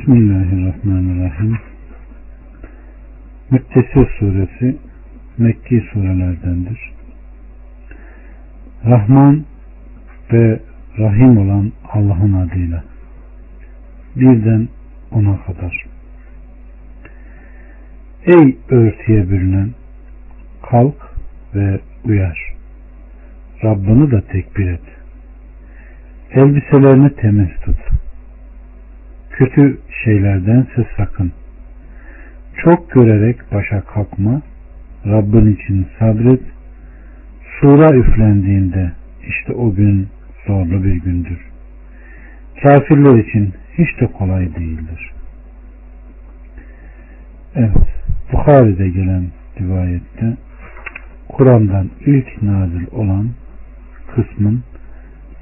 Bismillahirrahmanirrahim. Müttesir suresi Mekki surelerdendir. Rahman ve Rahim olan Allah'ın adıyla. Birden ona kadar. Ey örtüye bürünen kalk ve uyar. Rabbini da tekbir et. Elbiselerini temiz tut kötü şeylerdense sakın. Çok görerek başa kalkma, Rabbin için sabret. Sura üflendiğinde işte o gün zorlu bir gündür. Kafirler için hiç de kolay değildir. Evet, Bukhari'de gelen rivayette Kur'an'dan ilk nazil olan kısmın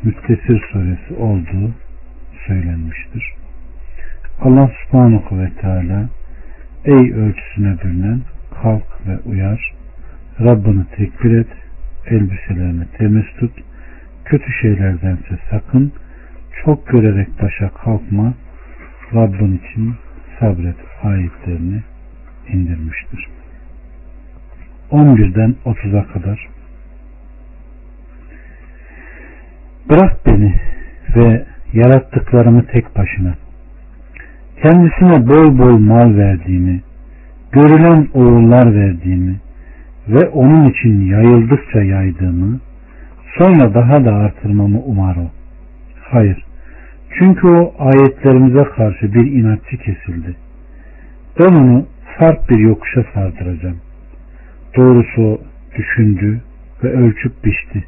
Müttesir suresi olduğu söylenmiştir. Allah subhanahu ve teala ey ölçüsüne bürünen kalk ve uyar Rabbini tekbir et elbiselerini temiz tut kötü şeylerdense sakın çok görerek başa kalkma Rabbin için sabret ayetlerini indirmiştir. 11'den 30'a kadar Bırak beni ve yarattıklarımı tek başına kendisine bol bol mal verdiğimi, görülen oğullar verdiğimi ve onun için yayıldıkça yaydığımı, sonra daha da artırmamı umar o. Hayır, çünkü o ayetlerimize karşı bir inatçı kesildi. Ben onu sarp bir yokuşa sardıracağım. Doğrusu düşündü ve ölçüp biçti.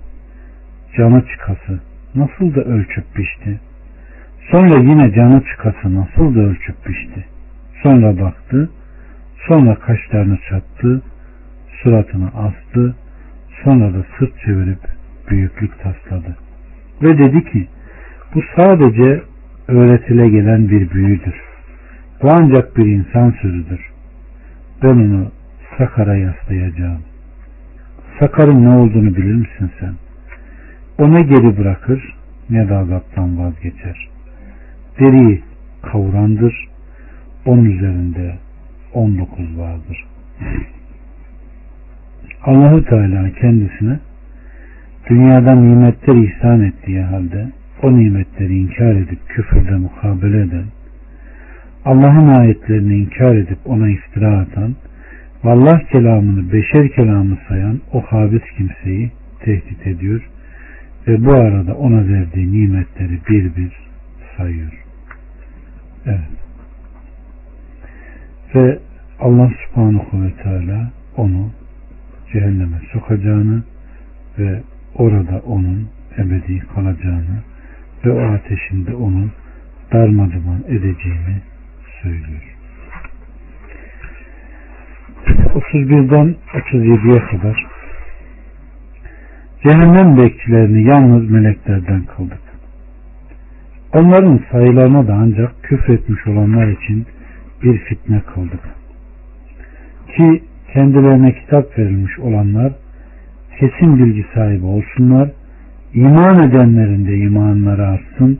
Canı çıkası nasıl da ölçüp biçti. Sonra yine canı çıkası nasıl da ölçüp biçti. Sonra baktı, sonra kaşlarını çattı, suratını astı, sonra da sırt çevirip büyüklük tasladı. Ve dedi ki, bu sadece öğretile gelen bir büyüdür. Bu ancak bir insan sözüdür. Ben onu Sakar'a yaslayacağım. Sakar'ın ne olduğunu bilir misin sen? O ne geri bırakır ne de azaptan vazgeçer deriyi kavurandır. Onun üzerinde 19 vardır. Allahu Teala kendisine dünyadan nimetler ihsan ettiği halde o nimetleri inkar edip küfürde mukabele eden, Allah'ın ayetlerini inkar edip ona iftira atan ve Allah kelamını beşer kelamı sayan o habis kimseyi tehdit ediyor ve bu arada ona verdiği nimetleri bir bir sayıyor. Evet. Ve Allah subhanahu ve teala onu cehenneme sokacağını ve orada onun ebedi kalacağını ve o ateşinde onu darmaduman edeceğini söylüyor. 31'den 37'ye kadar cehennem bekçilerini yalnız meleklerden kıldık. Onların sayılarına da ancak küfretmiş olanlar için bir fitne kıldık. Ki kendilerine kitap verilmiş olanlar kesin bilgi sahibi olsunlar, iman edenlerin de imanları artsın,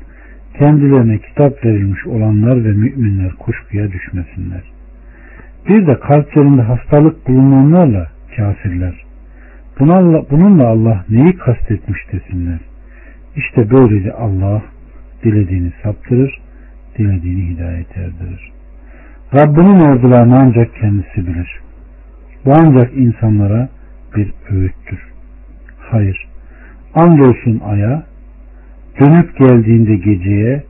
kendilerine kitap verilmiş olanlar ve müminler kuşkuya düşmesinler. Bir de kalplerinde hastalık bulunanlarla kafirler. Bununla, Allah neyi kastetmiş desinler. İşte böylece Allah dilediğini saptırır, dilediğini hidayet erdirir. Rabbinin ordularını ancak kendisi bilir. Bu ancak insanlara bir öğüttür. Hayır, andolsun aya, dönüp geldiğinde geceye,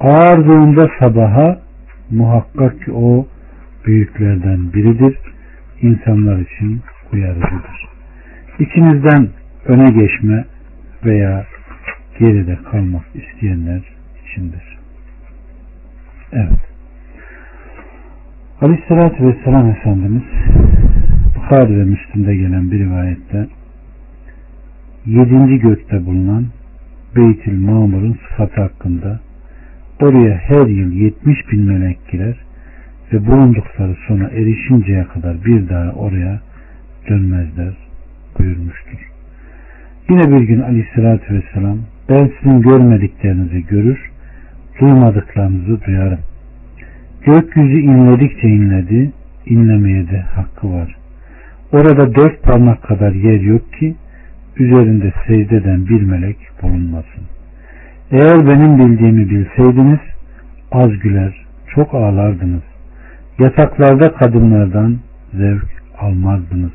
ağardığında sabaha, muhakkak ki o büyüklerden biridir, insanlar için uyarıcıdır. İçinizden öne geçme veya geride kalmak isteyenler içindir. Evet. Aleyhissalatü Vesselam Efendimiz Bukhari ve Müslim'de gelen bir rivayette yedinci gökte bulunan Beytil Mamur'un sıfatı hakkında oraya her yıl yetmiş bin melek girer ve bulundukları sona erişinceye kadar bir daha oraya dönmezler buyurmuştur. Yine bir gün aleyhissalatü vesselam ben sizin görmediklerinizi görür, duymadıklarınızı duyarım. Gökyüzü inledikçe inledi, inlemeye de hakkı var. Orada dört parmak kadar yer yok ki üzerinde secdeden bir melek bulunmasın. Eğer benim bildiğimi bilseydiniz az güler, çok ağlardınız. Yataklarda kadınlardan zevk almazdınız.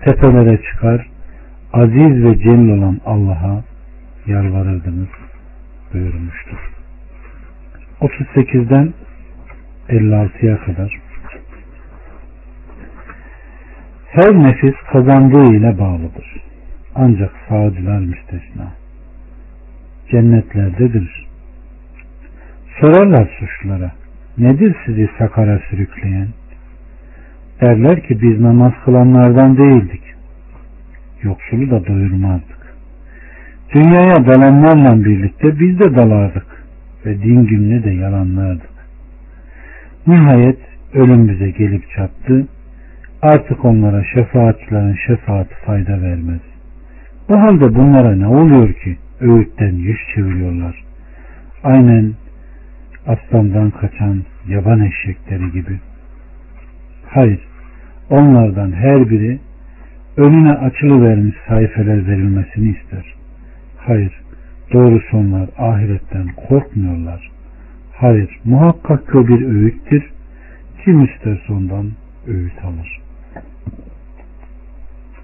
Tepelere çıkar, aziz ve celil olan Allah'a yalvarırdınız buyurmuştur. 38'den 56'ya kadar her nefis kazandığı ile bağlıdır. Ancak sağcılar müstesna. Cennetlerdedir. Sorarlar suçlulara. Nedir sizi sakara sürükleyen? Derler ki biz namaz kılanlardan değildik. Yoksulu da doyurmazdık. Dünyaya dalanlarla birlikte biz de dalardık ve din gününe de yalanlardık. Nihayet ölüm bize gelip çattı. Artık onlara şefaatçilerin şefaati fayda vermez. Bu halde bunlara ne oluyor ki öğütten yüz çeviriyorlar. Aynen aslandan kaçan yaban eşekleri gibi. Hayır, onlardan her biri önüne açılıvermiş sayfeler verilmesini ister. Hayır, doğrusu onlar ahiretten korkmuyorlar. Hayır, muhakkak ki bir öğüttür. Kim isterse ondan öğüt alır.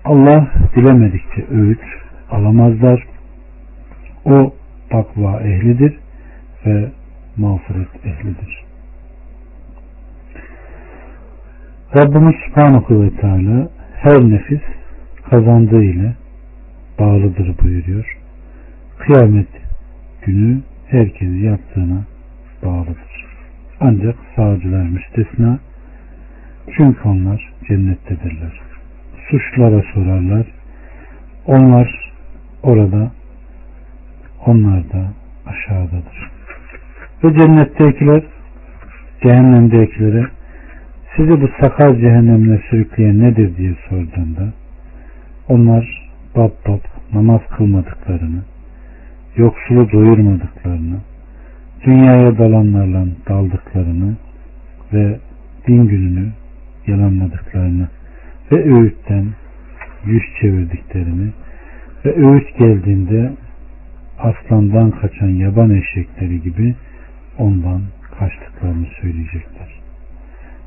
Allah dilemedikçe öğüt alamazlar. O takva ehlidir ve mağfiret ehlidir. Rabbimiz Subhanahu ve Teala her nefis kazandığı ile bağlıdır buyuruyor. Kıyamet günü herkes yaptığına bağlıdır. Ancak sağcılar müstesna çünkü onlar cennettedirler. Suçlara sorarlar. Onlar orada onlar da aşağıdadır. Ve cennettekiler cehennemdekilere sizi bu sakar cehennemine sürükleyen nedir diye sorduğunda onlar bab bab namaz kılmadıklarını, yoksulu doyurmadıklarını, dünyaya dalanlarla daldıklarını ve din gününü yalanladıklarını ve öğütten yüz çevirdiklerini ve öğüt geldiğinde aslandan kaçan yaban eşekleri gibi ondan kaçtıklarını söyleyecekler.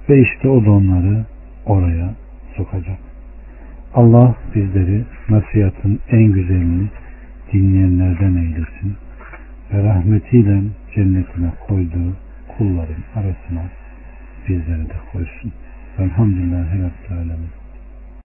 Ve işte o da onları oraya sokacak. Allah bizleri nasihatın en güzelini dinleyenlerden eylesin ve rahmetiyle cennetine koyduğu kulların arasına bizleri de koysun. Elhamdülillahi Rabbil Alemin.